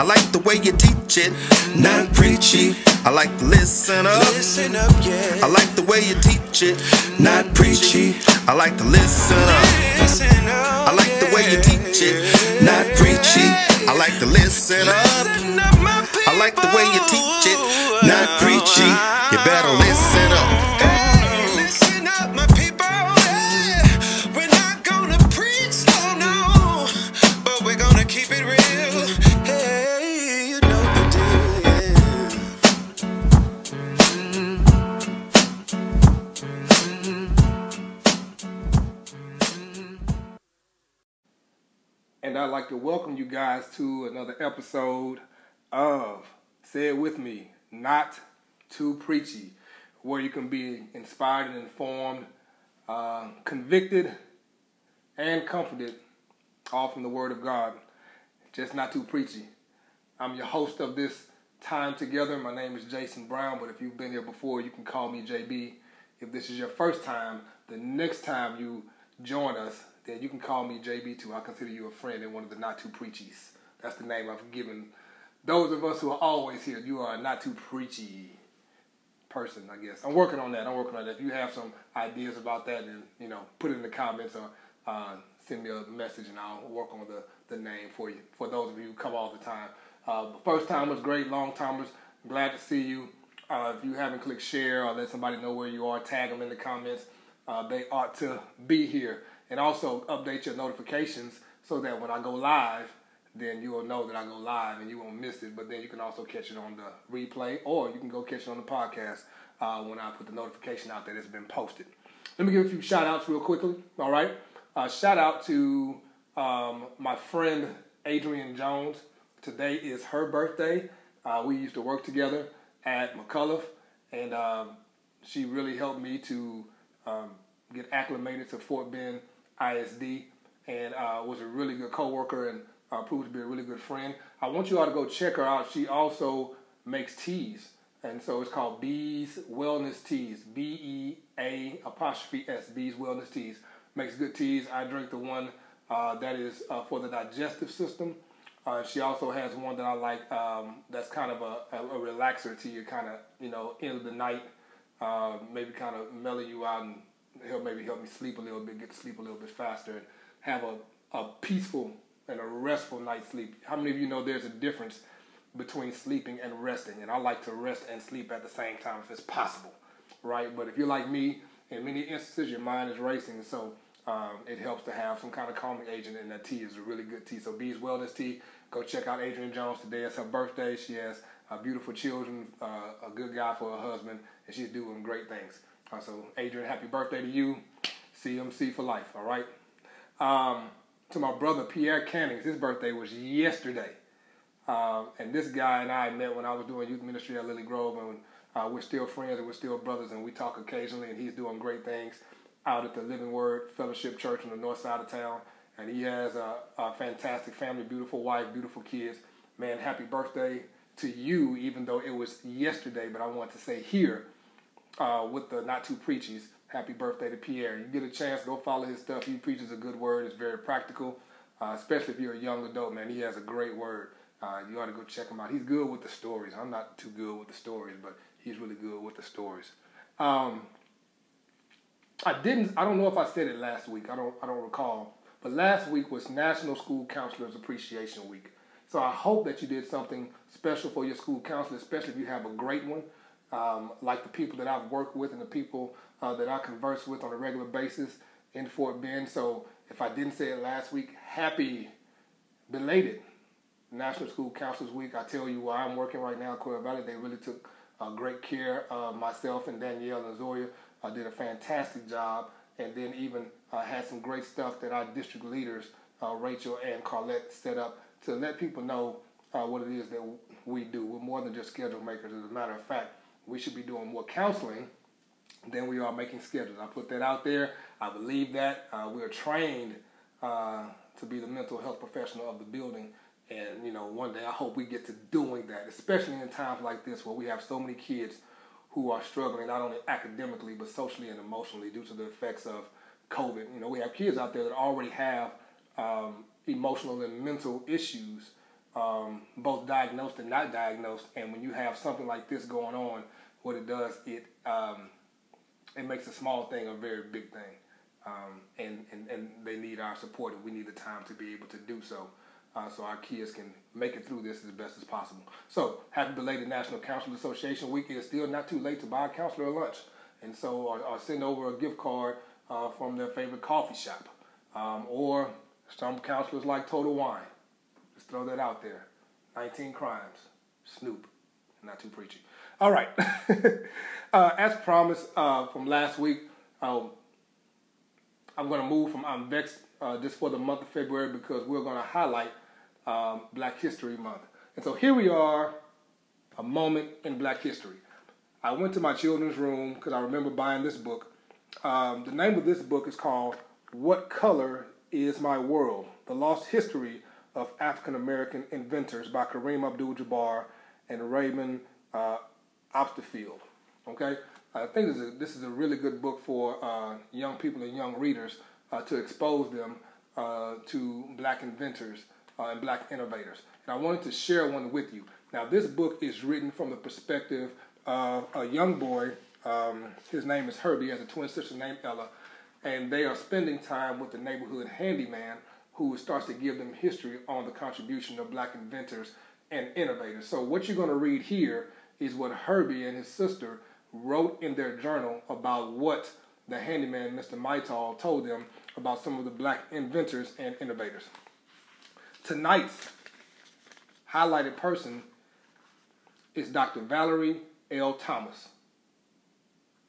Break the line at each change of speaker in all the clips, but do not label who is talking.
I like the way you teach it, not preachy. I like to listen up.
Listen up, yeah.
I like the way you teach it, not preachy. I like to listen up.
Listen up.
I like the way you teach it, not preachy. I like to listen up.
Listen up,
I like the way you teach it, not preachy. You better listen up.
To welcome you guys to another episode of Say It With Me, Not Too Preachy, where you can be inspired and informed, uh, convicted, and comforted, all from the Word of God, just not too preachy. I'm your host of this time together. My name is Jason Brown, but if you've been here before, you can call me JB. If this is your first time, the next time you join us, then you can call me JB too. I consider you a friend and one of the not too preachies. That's the name I've given those of us who are always here. You are a not too preachy person, I guess. I'm working on that. I'm working on that. If you have some ideas about that, then you know, put it in the comments or uh, send me a message, and I'll work on the, the name for you. For those of you who come all the time, uh, first timers, great. Long timers, glad to see you. Uh, if you haven't clicked share or let somebody know where you are, tag them in the comments. Uh, they ought to be here, and also update your notifications so that when I go live, then you will know that I go live and you won't miss it. But then you can also catch it on the replay, or you can go catch it on the podcast uh, when I put the notification out that it's been posted. Let me give a few shout outs real quickly. All right. Uh, shout out to um, my friend Adrian Jones. Today is her birthday. Uh, we used to work together at McCullough, and um, she really helped me to um, get acclimated to Fort Bend ISD and uh, was a really good coworker and uh, proved to be a really good friend. I want you all to go check her out. She also makes teas, and so it's called Bea's Wellness Teas. B E A apostrophe S. Bea's Wellness Teas makes good teas. I drink the one uh, that is uh, for the digestive system. Uh, she also has one that I like. Um, that's kind of a, a, relaxer tea. You kind of you know end of the night, uh, maybe kind of mellow you out and help maybe help me sleep a little bit, get to sleep a little bit faster, and have a, a peaceful and a restful night's sleep. How many of you know there's a difference between sleeping and resting? And I like to rest and sleep at the same time if it's possible, right? But if you're like me, in many instances your mind is racing, so um, it helps to have some kind of calming agent, and that tea is a really good tea. So Bea's Wellness Tea, go check out Adrian Jones today. It's her birthday. She has uh, beautiful children, uh, a good guy for her husband, and she's doing great things. Uh, so Adrian, happy birthday to you. CMC for life, all right? Um, to my brother Pierre Cannings, his birthday was yesterday. Um, and this guy and I met when I was doing youth ministry at Lilly Grove, and uh, we're still friends and we're still brothers, and we talk occasionally. And he's doing great things out at the Living Word Fellowship Church on the north side of town. And he has a, a fantastic family, beautiful wife, beautiful kids. Man, happy birthday to you, even though it was yesterday. But I want to say here uh, with the Not Too Preachies, happy birthday to Pierre. You get a chance, go follow his stuff. He preaches a good word. It's very practical, uh, especially if you're a young adult, man. He has a great word. Uh, you ought to go check him out. He's good with the stories. I'm not too good with the stories, but he's really good with the stories. Um, I didn't. I don't know if I said it last week. I don't. I don't recall. But last week was National School Counselors Appreciation Week. So I hope that you did something special for your school counselor, especially if you have a great one, um, like the people that I've worked with and the people uh, that I converse with on a regular basis in Fort Bend. So if I didn't say it last week, happy belated National School Counselors Week. I tell you where I'm working right now, Quail Valley. They really took uh, great care of myself and Danielle and Zoya. Uh, did a fantastic job, and then even uh, had some great stuff that our district leaders, uh, Rachel and Carlette, set up to let people know uh, what it is that we do. We're more than just schedule makers. As a matter of fact, we should be doing more counseling than we are making schedules. I put that out there. I believe that uh, we're trained uh, to be the mental health professional of the building. And you know, one day I hope we get to doing that, especially in times like this where we have so many kids who are struggling not only academically but socially and emotionally due to the effects of COVID. You know, we have kids out there that already have um, emotional and mental issues, um, both diagnosed and not diagnosed. And when you have something like this going on, what it does, it um, it makes a small thing a very big thing. Um, and, and, and they need our support, and we need the time to be able to do so. Uh, so our kids can make it through this as best as possible. So, happy belated National Counselor Association Week. It's still not too late to buy a counselor a lunch, and so or, or send over a gift card uh, from their favorite coffee shop, um, or some counselors like Total Wine. Let's throw that out there. 19 crimes, Snoop, not too preachy. All right, uh, as promised uh, from last week, um, I'm going to move from I'm vexed uh, just for the month of February because we're going to highlight um, Black History Month. And so here we are, a moment in Black history. I went to my children's room because I remember buying this book. Um, the name of this book is called What Color is My World? The Lost History of African American Inventors by Kareem Abdul Jabbar and Raymond uh, Opsterfield. Okay? I think this is a, this is a really good book for uh, young people and young readers uh, to expose them uh, to black inventors uh, and black innovators. And I wanted to share one with you. Now, this book is written from the perspective of a young boy. Um, his name is Herbie. He has a twin sister named Ella. And they are spending time with the neighborhood handyman who starts to give them history on the contribution of black inventors and innovators. So, what you're going to read here is what Herbie and his sister wrote in their journal about what the handyman, Mr. Mital, told them about some of the black inventors and innovators. Tonight's highlighted person is Dr. Valerie L. Thomas.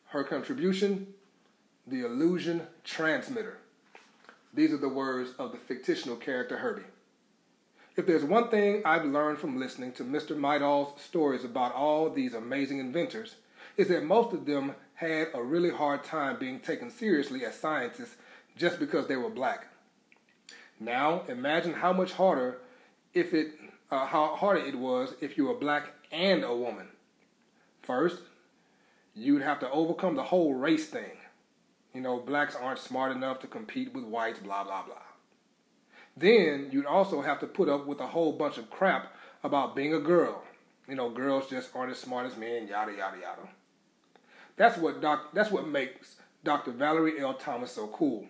Her contribution, the illusion transmitter. These are the words of the fictional character Herbie. If there's one thing I've learned from listening to Mr. Mital's stories about all these amazing inventors, is that most of them had a really hard time being taken seriously as scientists just because they were black. Now, imagine how much harder if it uh, how harder it was if you were black and a woman. First, you'd have to overcome the whole race thing. You know, blacks aren't smart enough to compete with whites, blah blah blah. Then you'd also have to put up with a whole bunch of crap about being a girl. You know, girls just aren't as smart as men, yada yada yada. That's what doc, that's what makes Dr. Valerie L. Thomas so cool.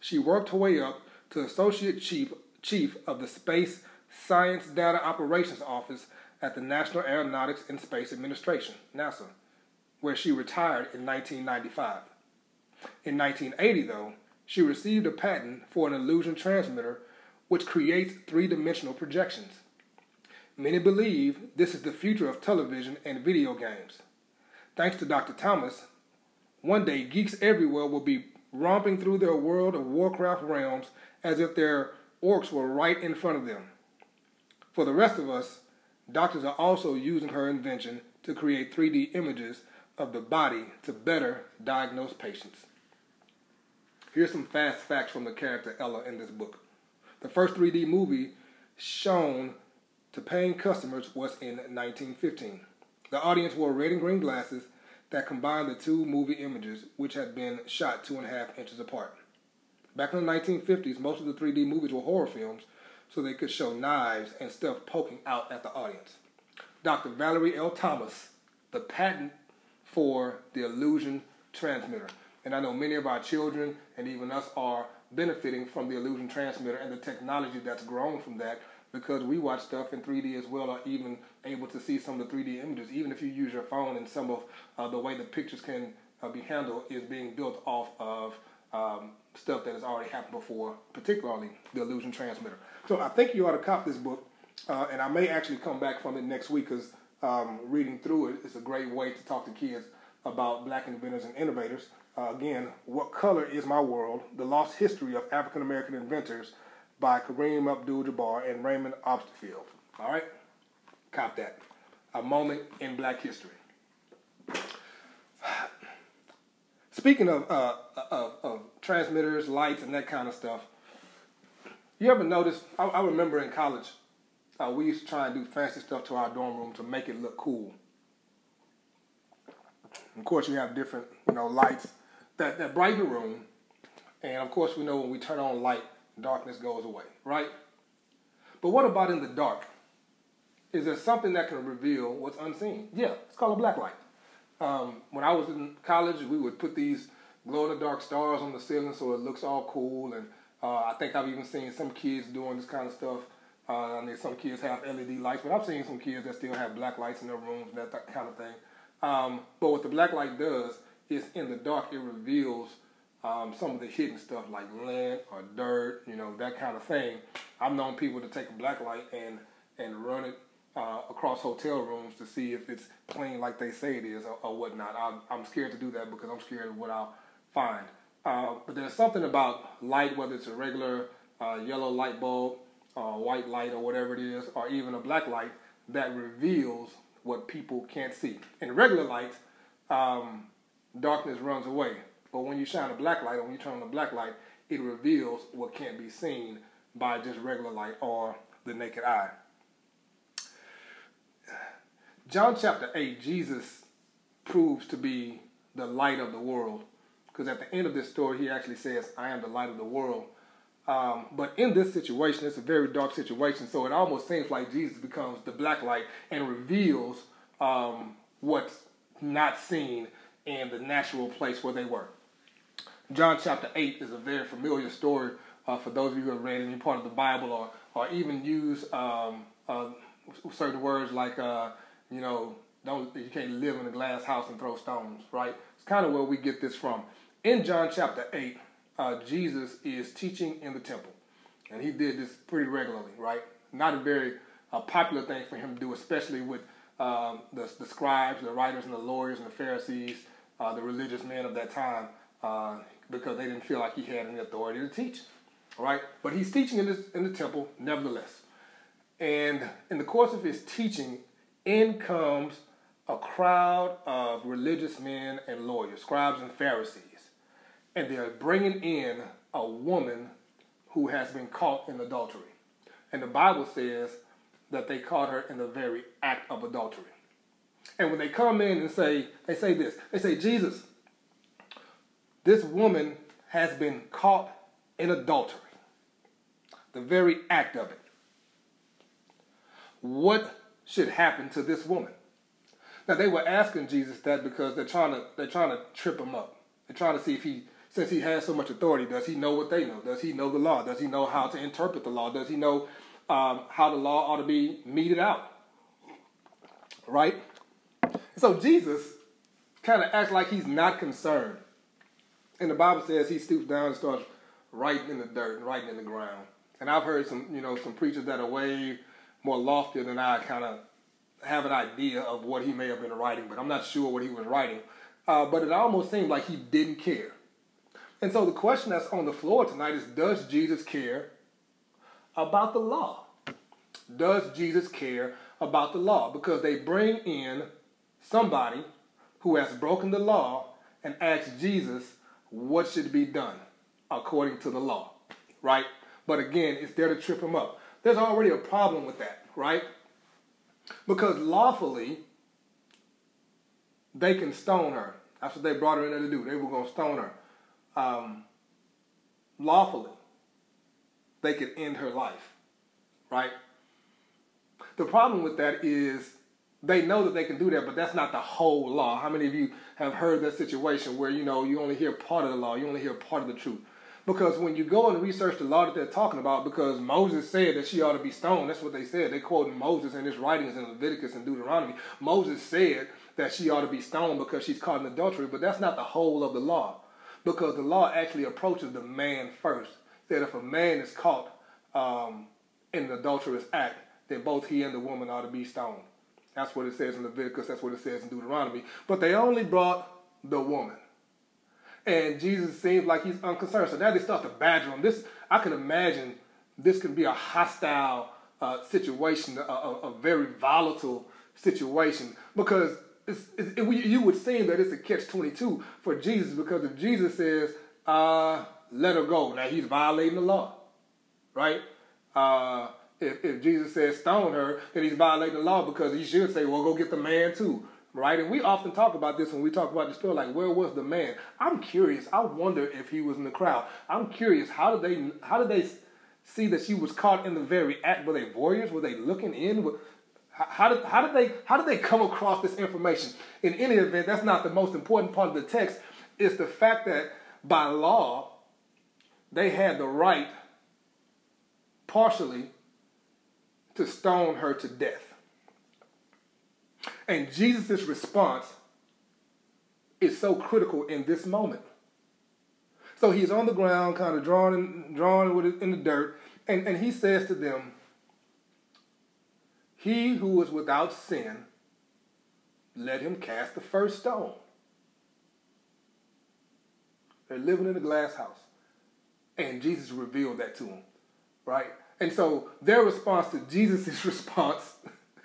She worked her way up to associate chief chief of the Space Science Data Operations Office at the National Aeronautics and Space Administration, NASA, where she retired in 1995. In 1980, though, she received a patent for an illusion transmitter which creates three dimensional projections. Many believe this is the future of television and video games. Thanks to Dr. Thomas, one day geeks everywhere will be romping through their World of Warcraft realms as if their orcs were right in front of them. For the rest of us, doctors are also using her invention to create 3D images of the body to better diagnose patients. Here's some fast facts from the character Ella in this book. The first 3D movie shown to paying customers was in 1915. The audience wore red and green glasses that combined the two movie images, which had been shot two and a half inches apart. Back in the 1950s, most of the 3D movies were horror films, so they could show knives and stuff poking out at the audience. Dr. Valerie L. Thomas, the patent for the illusion transmitter. And I know many of our children and even us are benefiting from the illusion transmitter and the technology that's grown from that because we watch stuff in 3D as well, or even able to see some of the 3D images. Even if you use your phone, and some of uh, the way the pictures can uh, be handled is being built off of um, stuff that has already happened before, particularly the illusion transmitter. So I think you ought to cop this book, uh, and I may actually come back from it next week because um, reading through it is a great way to talk to kids about black inventors and innovators. Uh, again, What Color is My World? The Lost History of African American Inventors by Kareem Abdul Jabbar and Raymond Opsterfield. All right? Cop that. A moment in black history. Speaking of, uh, of, of, transmitters, lights, and that kind of stuff, you ever notice? I, I remember in college, uh, we used to try and do fancy stuff to our dorm room to make it look cool. Of course, you have different, you know, lights that, that brighten the room. And of course, we know when we turn on light, darkness goes away, right? But what about in the dark? Is there something that can reveal what's unseen? Yeah, it's called a black light. Um, when I was in college, we would put these glow in the dark stars on the ceiling so it looks all cool. And uh, I think I've even seen some kids doing this kind of stuff. Uh, I mean, some kids have LED lights, but I've seen some kids that still have black lights in their rooms and that, that kind of thing. Um, but what the black light does is in the dark, it reveals um, some of the hidden stuff like lint or dirt, you know, that kind of thing. I've known people to take a black light and, and run it uh, across hotel rooms to see if it's clean like they say it is or, or whatnot. I'm, I'm scared to do that because I'm scared of what I'll find. Uh, but there's something about light, whether it's a regular uh, yellow light bulb, uh, white light, or whatever it is, or even a black light, that reveals what people can't see. In regular light, um, darkness runs away. But when you shine a black light, when you turn on a black light, it reveals what can't be seen by just regular light or the naked eye. John chapter 8, Jesus proves to be the light of the world. Because at the end of this story, he actually says, I am the light of the world. Um, but in this situation, it's a very dark situation, so it almost seems like Jesus becomes the black light and reveals um, what's not seen in the natural place where they were. John chapter 8 is a very familiar story uh, for those of you who have read any part of the Bible or, or even use um, uh, certain words like, uh, you know, don't you can't live in a glass house and throw stones, right? It's kind of where we get this from. In John chapter 8, uh, Jesus is teaching in the temple. And he did this pretty regularly, right? Not a very uh, popular thing for him to do, especially with um, the, the scribes, the writers, and the lawyers, and the Pharisees, uh, the religious men of that time, uh, because they didn't feel like he had any authority to teach, right? But he's teaching in, this, in the temple, nevertheless. And in the course of his teaching, in comes a crowd of religious men and lawyers, scribes and Pharisees. And they're bringing in a woman who has been caught in adultery. And the Bible says that they caught her in the very act of adultery. And when they come in and say, they say this, they say, Jesus, this woman has been caught in adultery. The very act of it. What should happen to this woman? Now they were asking Jesus that because they're trying to they're trying to trip him up. They're trying to see if he since he has so much authority, does he know what they know? Does he know the law? Does he know how to interpret the law? Does he know um, how the law ought to be meted out? Right? So Jesus kind of acts like he's not concerned. And the Bible says he stoops down and starts writing in the dirt and writing in the ground. And I've heard some, you know, some preachers that are way more loftier than I kind of have an idea of what he may have been writing, but I'm not sure what he was writing. Uh, but it almost seemed like he didn't care. And so the question that's on the floor tonight is Does Jesus care about the law? Does Jesus care about the law? Because they bring in somebody who has broken the law and ask Jesus what should be done according to the law, right? But again, it's there to trip him up. There's already a problem with that, right? Because lawfully, they can stone her. That's what they brought her in there to do. They were going to stone her. Um, lawfully, they could end her life, right? The problem with that is they know that they can do that, but that's not the whole law. How many of you have heard that situation where you know you only hear part of the law, you only hear part of the truth? Because when you go and research the law that they're talking about, because Moses said that she ought to be stoned, that's what they said. They quoted Moses in his writings in Leviticus and Deuteronomy. Moses said that she ought to be stoned because she's caught in adultery, but that's not the whole of the law. Because the law actually approaches the man first. That if a man is caught um, in an adulterous act, then both he and the woman ought to be stoned. That's what it says in Leviticus, that's what it says in Deuteronomy. But they only brought the woman. And Jesus seems like he's unconcerned. So now they start to badger him. This, I can imagine this could be a hostile uh, situation, a, a, a, very volatile situation, because it's, it's, it, you would seem that it's a catch 22 for Jesus, because if Jesus says, uh, let her go, now he's violating the law, right? Uh, if, if Jesus says stone her, then he's violating the law because he should say, well, go get the man too right? And we often talk about this when we talk about the story, like where was the man? I'm curious. I wonder if he was in the crowd. I'm curious. How did they? How did they see that she was caught in the very act? Were they voyeurs? Were they looking in? How did, how did they how did they come across this information? In any event, that's not the most important part of the text. It's the fact that by law, they had the right, partially, to stone her to death. And Jesus' response is so critical in this moment. So he's on the ground, kind of drawing in, it in the dirt, and, and he says to them, He who is without sin, let him cast the first stone. They're living in a glass house. And Jesus revealed that to them, right? And so their response to Jesus' response,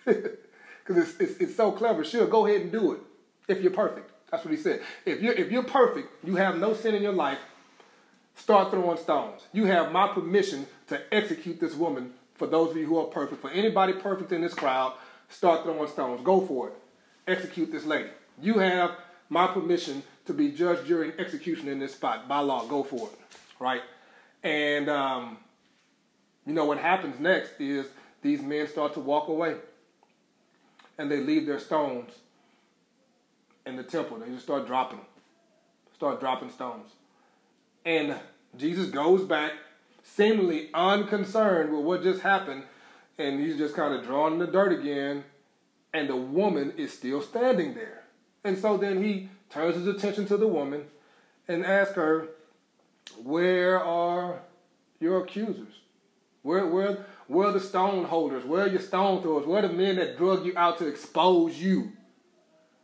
because it's, it's, it's so clever, sure, go ahead and do it if you're perfect. That's what he said. If you're, if you're perfect, you have no sin in your life, start throwing stones. You have my permission to execute this woman for those of you who are perfect. For anybody perfect in this crowd, start throwing stones. Go for it. Execute this lady. You have my permission to be judge, during execution in this spot by law. Go for it. Right? And, um, you know, what happens next is these men start to walk away and they leave their stones in the temple. They just start dropping, start dropping stones. And Jesus goes back, seemingly unconcerned with what just happened, and he's just kind of drawing in the dirt again, and the woman is still standing there. And so then he turns his attention to the woman and asks her, Where are your accusers? Where, where, where are the stone holders? Where are your stone throwers? Where are the men that drug you out to expose you?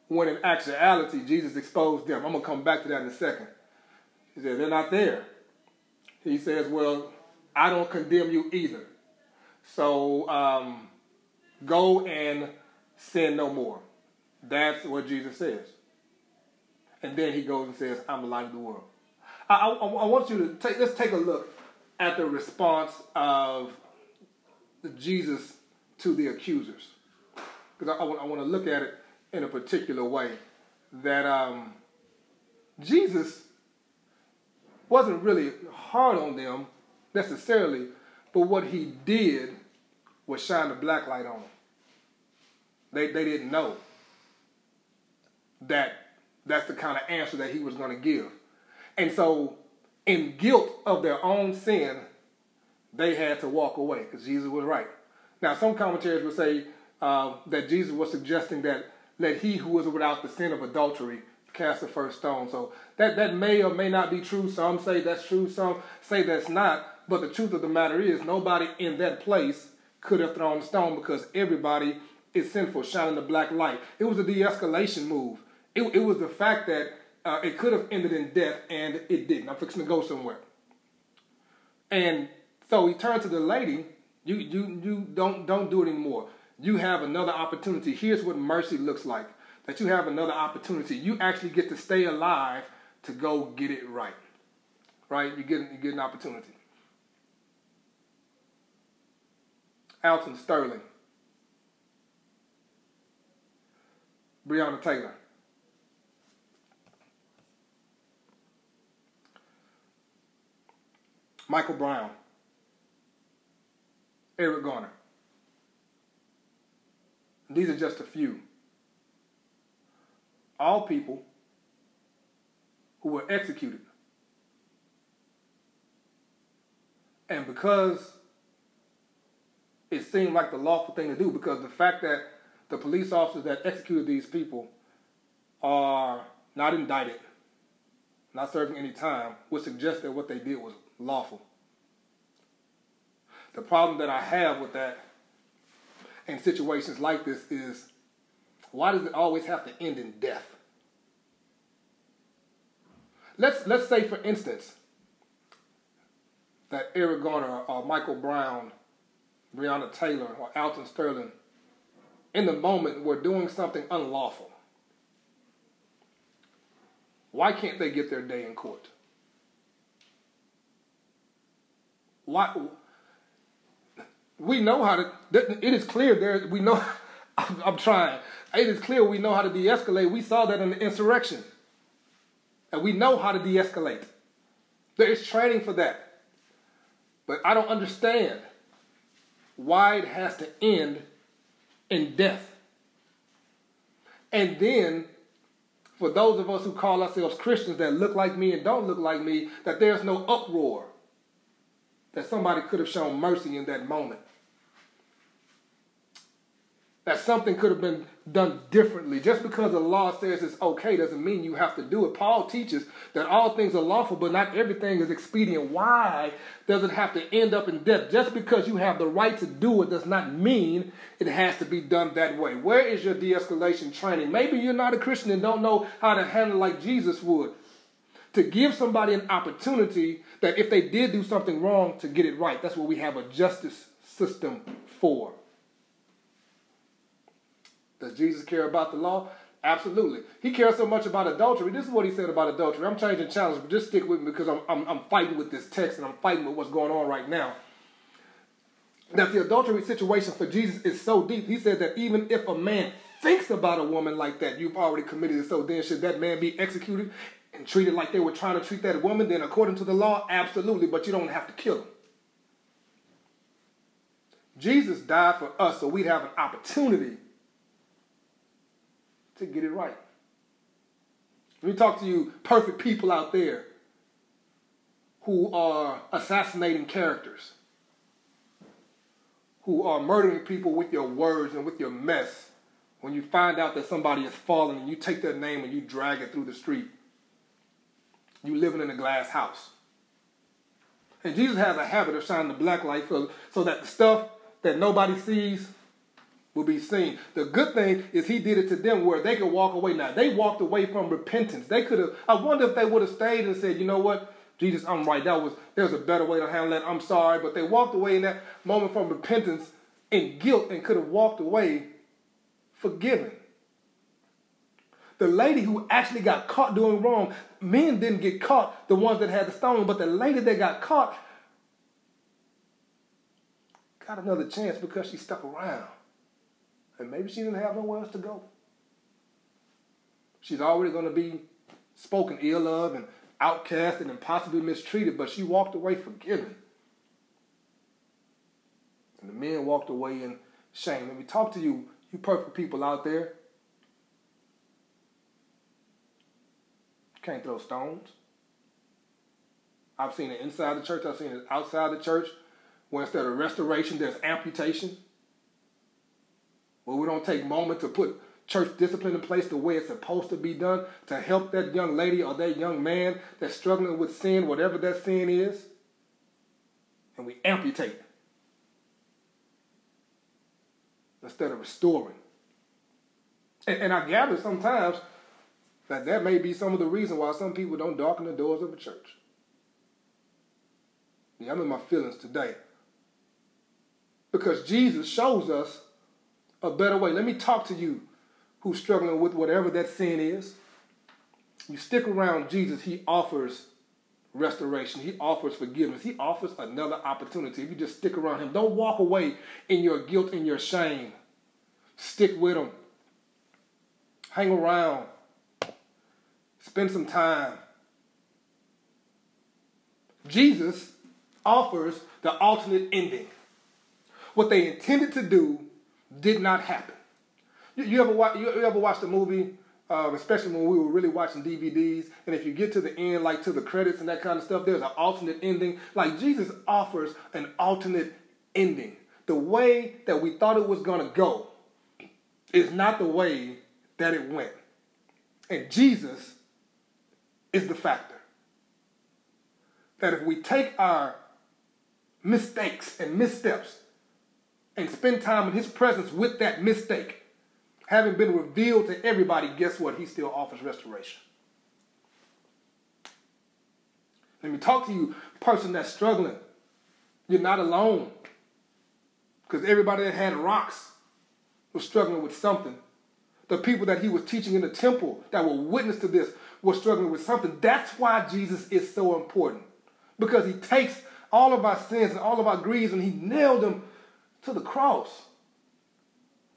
When in actuality, Jesus exposed them. I'm going to come back to that in a second. He says, They're not there. He says, Well, I don't condemn you either. So um, go and sin no more. That's what Jesus says. And then he goes and says, I'm the light of the world. I, I, I want you to take, let's take a look at the response of Jesus to the accusers. Because I, want to look at it in a particular way. That um, Jesus wasn't really hard on them necessarily, but what he did was shine the black light on them. They, they didn't know that that's the kind of answer that he was going to give. And so, in guilt of their own sin, they had to walk away because Jesus was right. Now, some commentators would say uh, that Jesus was suggesting that let he who is without the sin of adultery cast the first stone. So that, that may or may not be true. Some say that's true, some say that's not. But the truth of the matter is, nobody in that place could have thrown the stone because everybody is sinful, shining the black light. It was a de escalation move. It, it was the fact that uh, it could have ended in death and it didn't. I'm fixing to go somewhere. And so he turned to the lady. You, you, you don't, don't do it anymore. You have another opportunity. Here's what mercy looks like that you have another opportunity. You actually get to stay alive to go get it right. Right? You get, you get an opportunity. Alton Sterling. Breonna Taylor. Michael Brown. Eric Garner. These are just a few. All people who were executed. And because it seemed like the lawful thing to do, because the fact that the police officers that executed these people are not indicted, not serving any time, would suggest that what they did was lawful. The problem that I have with that in situations like this is why does it always have to end in death? Let's let's say for instance that Eric Garner or Michael Brown, Breonna Taylor or Alton Sterling in the moment were doing something unlawful. Why can't they get their day in court? Why we know how to. It is clear there. We know. I'm, trying. It is clear we know how to de-escalate. We saw that in the insurrection, and we know how to de-escalate. There is training for that. But I don't understand why it has to end in death. And then, for those of us who call ourselves Christians that look like me and don't look like me, that there's no uproar. That somebody could have shown mercy in that moment that something could have been done differently. Just because the law says it's okay doesn't mean you have to do it. Paul teaches that all things are lawful, but not everything is expedient. Why does it have to end up in death? Just because you have the right to do it does not mean it has to be done that way. Where is your de escalation training? Maybe you're not a Christian and don't know how to handle like Jesus would. To give somebody an opportunity that if they did do something wrong, to get it right. That's what we have a justice system for. Does Jesus care about the law? Absolutely. He cares so much about adultery. This is what he said about adultery. I'm changing channels, but just stick with me because I'm, I'm, I'm fighting with this text and I'm fighting with what's going on right now. That the adultery situation for Jesus is so deep. He said that even if a man thinks about a woman like that, you've already committed it. So then, should that man be executed and treated like they were trying to treat that woman? Then, according to the law, absolutely. But you don't have to kill them. Jesus died for us so we'd have an opportunity to get it right. Let me talk to you perfect people out there who are assassinating characters, who are murdering people with your words and with your mess. When you find out that somebody is fallen and you take their name and you drag it through the street, you living in a glass house. And Jesus has a habit of shining the black light for, so that the stuff that nobody sees will be seen. The good thing is he did it to them where they could walk away. Now, they walked away from repentance. They could have, I wonder if they would have stayed and said, you know what, Jesus, I'm right. That was, there's a better way to handle that. I'm sorry. But they walked away in that moment from repentance and guilt and could have walked away forgiven. The lady who actually got caught doing wrong, men didn't get caught, the ones that had the stone, but the lady that got caught got another chance because she stuck around. And maybe she didn't have nowhere else to go. She's already going to be spoken ill of and outcasted and possibly mistreated, but she walked away forgiven. And the men walked away in shame. Let me talk to you, you perfect people out there. Can't throw stones. I've seen it inside the church, I've seen it outside the church, where instead of restoration, there's amputation where we don't take moment to put church discipline in place the way it's supposed to be done to help that young lady or that young man that's struggling with sin, whatever that sin is, and we amputate instead of restoring. And, and I gather sometimes that that may be some of the reason why some people don't darken the doors of a church. Yeah, I'm in my feelings today. Because Jesus shows us a better way. Let me talk to you who's struggling with whatever that sin is. You stick around Jesus, he offers restoration. He offers forgiveness. He offers another opportunity. If you just stick around him, don't walk away in your guilt and your shame. Stick with him. Hang around. Spend some time. Jesus offers the alternate ending. What they intended to do did not happen. You, you ever watch? You, you ever watched a movie? Uh, especially when we were really watching DVDs, and if you get to the end, like to the credits and that kind of stuff, there's an alternate ending. Like Jesus offers an alternate ending. The way that we thought it was gonna go is not the way that it went, and Jesus is the factor. That if we take our mistakes and missteps and spend time in his presence with that mistake, having been revealed to everybody, guess what? He still offers restoration. Let me talk to you, person that's struggling. You're not alone. Because everybody that had rocks was struggling with something. The people that he was teaching in the temple that were witness to this were struggling with something. That's why Jesus is so important. Because he takes all of our sins and all of our greeds and he nailed them to the cross.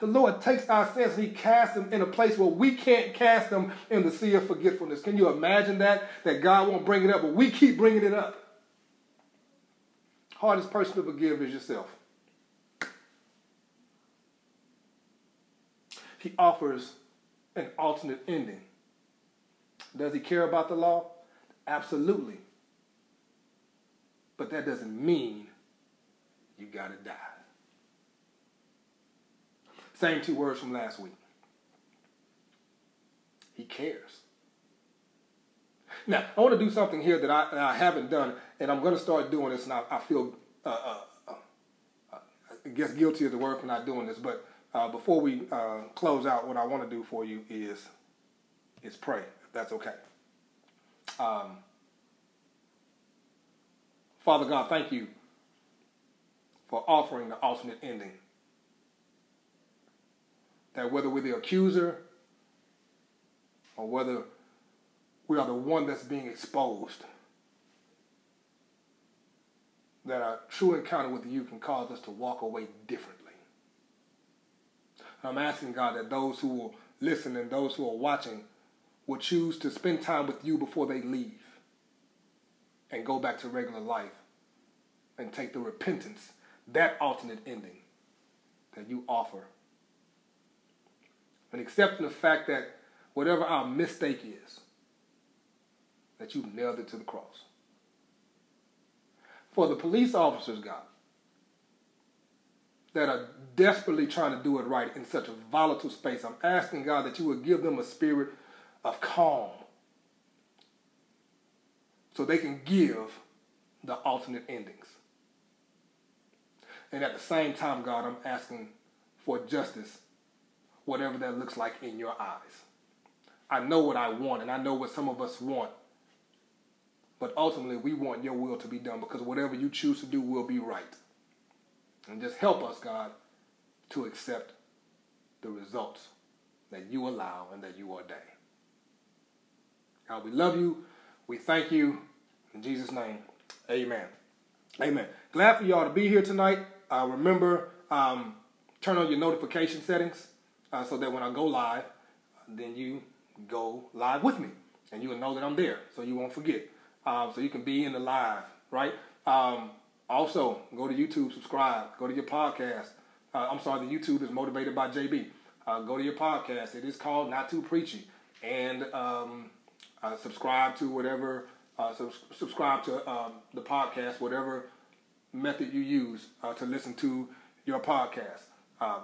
The Lord takes our sins and He casts them in a place where we can't cast them in the sea of forgetfulness. Can you imagine that? That God won't bring it up, but we keep bringing it up. Hardest person to forgive is yourself. He offers an alternate ending. Does he care about the law? Absolutely. But that doesn't mean you got to die. Same two words from last week. He cares. Now, I want to do something here that I, that I haven't done, and I'm going to start doing this, and I, I feel, uh, uh, uh, I guess, guilty of the word for not doing this. But uh, before we uh, close out, what I want to do for you is is pray, that's okay. Um, Father God, thank you for offering the alternate ending. That whether we're the accuser or whether we are the one that's being exposed, that a true encounter with you can cause us to walk away differently. I'm asking God that those who will listen and those who are watching will choose to spend time with you before they leave and go back to regular life and take the repentance, that alternate ending that you offer. And accepting the fact that whatever our mistake is, that you nailed it to the cross. For the police officers, God, that are desperately trying to do it right in such a volatile space, I'm asking God that you would give them a spirit of calm so they can give the alternate endings. And at the same time, God, I'm asking for justice, whatever that looks like in your eyes. I know what I want, and I know what some of us want. But ultimately, we want your will to be done because whatever you choose to do will be right. And just help us, God, to accept the results that you allow and that you ordain. God, we love you. We thank you. In Jesus' name, amen. Amen. Glad for y'all to be here tonight. Uh, remember, um, turn on your notification settings uh, so that when I go live, then you go live with me and you will know that I'm there so you won't forget. Um, so you can be in the live, right? Um, also, go to YouTube, subscribe, go to your podcast. Uh, I'm sorry, the YouTube is motivated by JB. Uh, go to your podcast. It is called Not Too Preachy. And um, uh, subscribe to whatever, uh, subscribe to um, the podcast, whatever method you use uh, to listen to your podcast. Uh,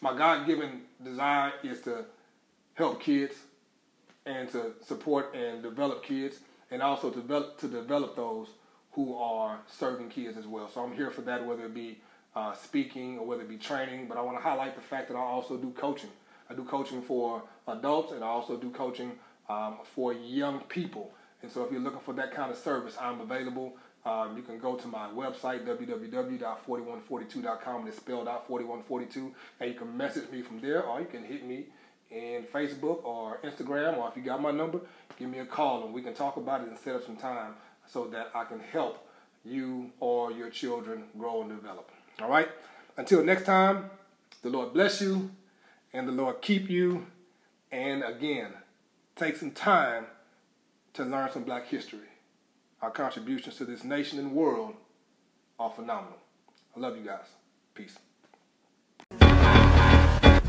my God given desire is to help kids and to support and develop kids and also to develop, to develop those who are serving kids as well. So I'm here for that, whether it be uh, speaking or whether it be training. But I want to highlight the fact that I also do coaching. I do coaching for adults and I also do coaching um, for young people. And so if you're looking for that kind of service, I'm available. Um, you can go to my website, www.4142.com, and it's spelled out 4142. And you can message me from there, or you can hit me in Facebook or Instagram, or if you got my number, give me a call and we can talk about it and set up some time so that I can help you or your children grow and develop. All right? Until next time, the Lord bless you and the Lord keep you. And again, take some time to learn some black history. Our contributions to this nation and world are phenomenal. I love you guys. Peace.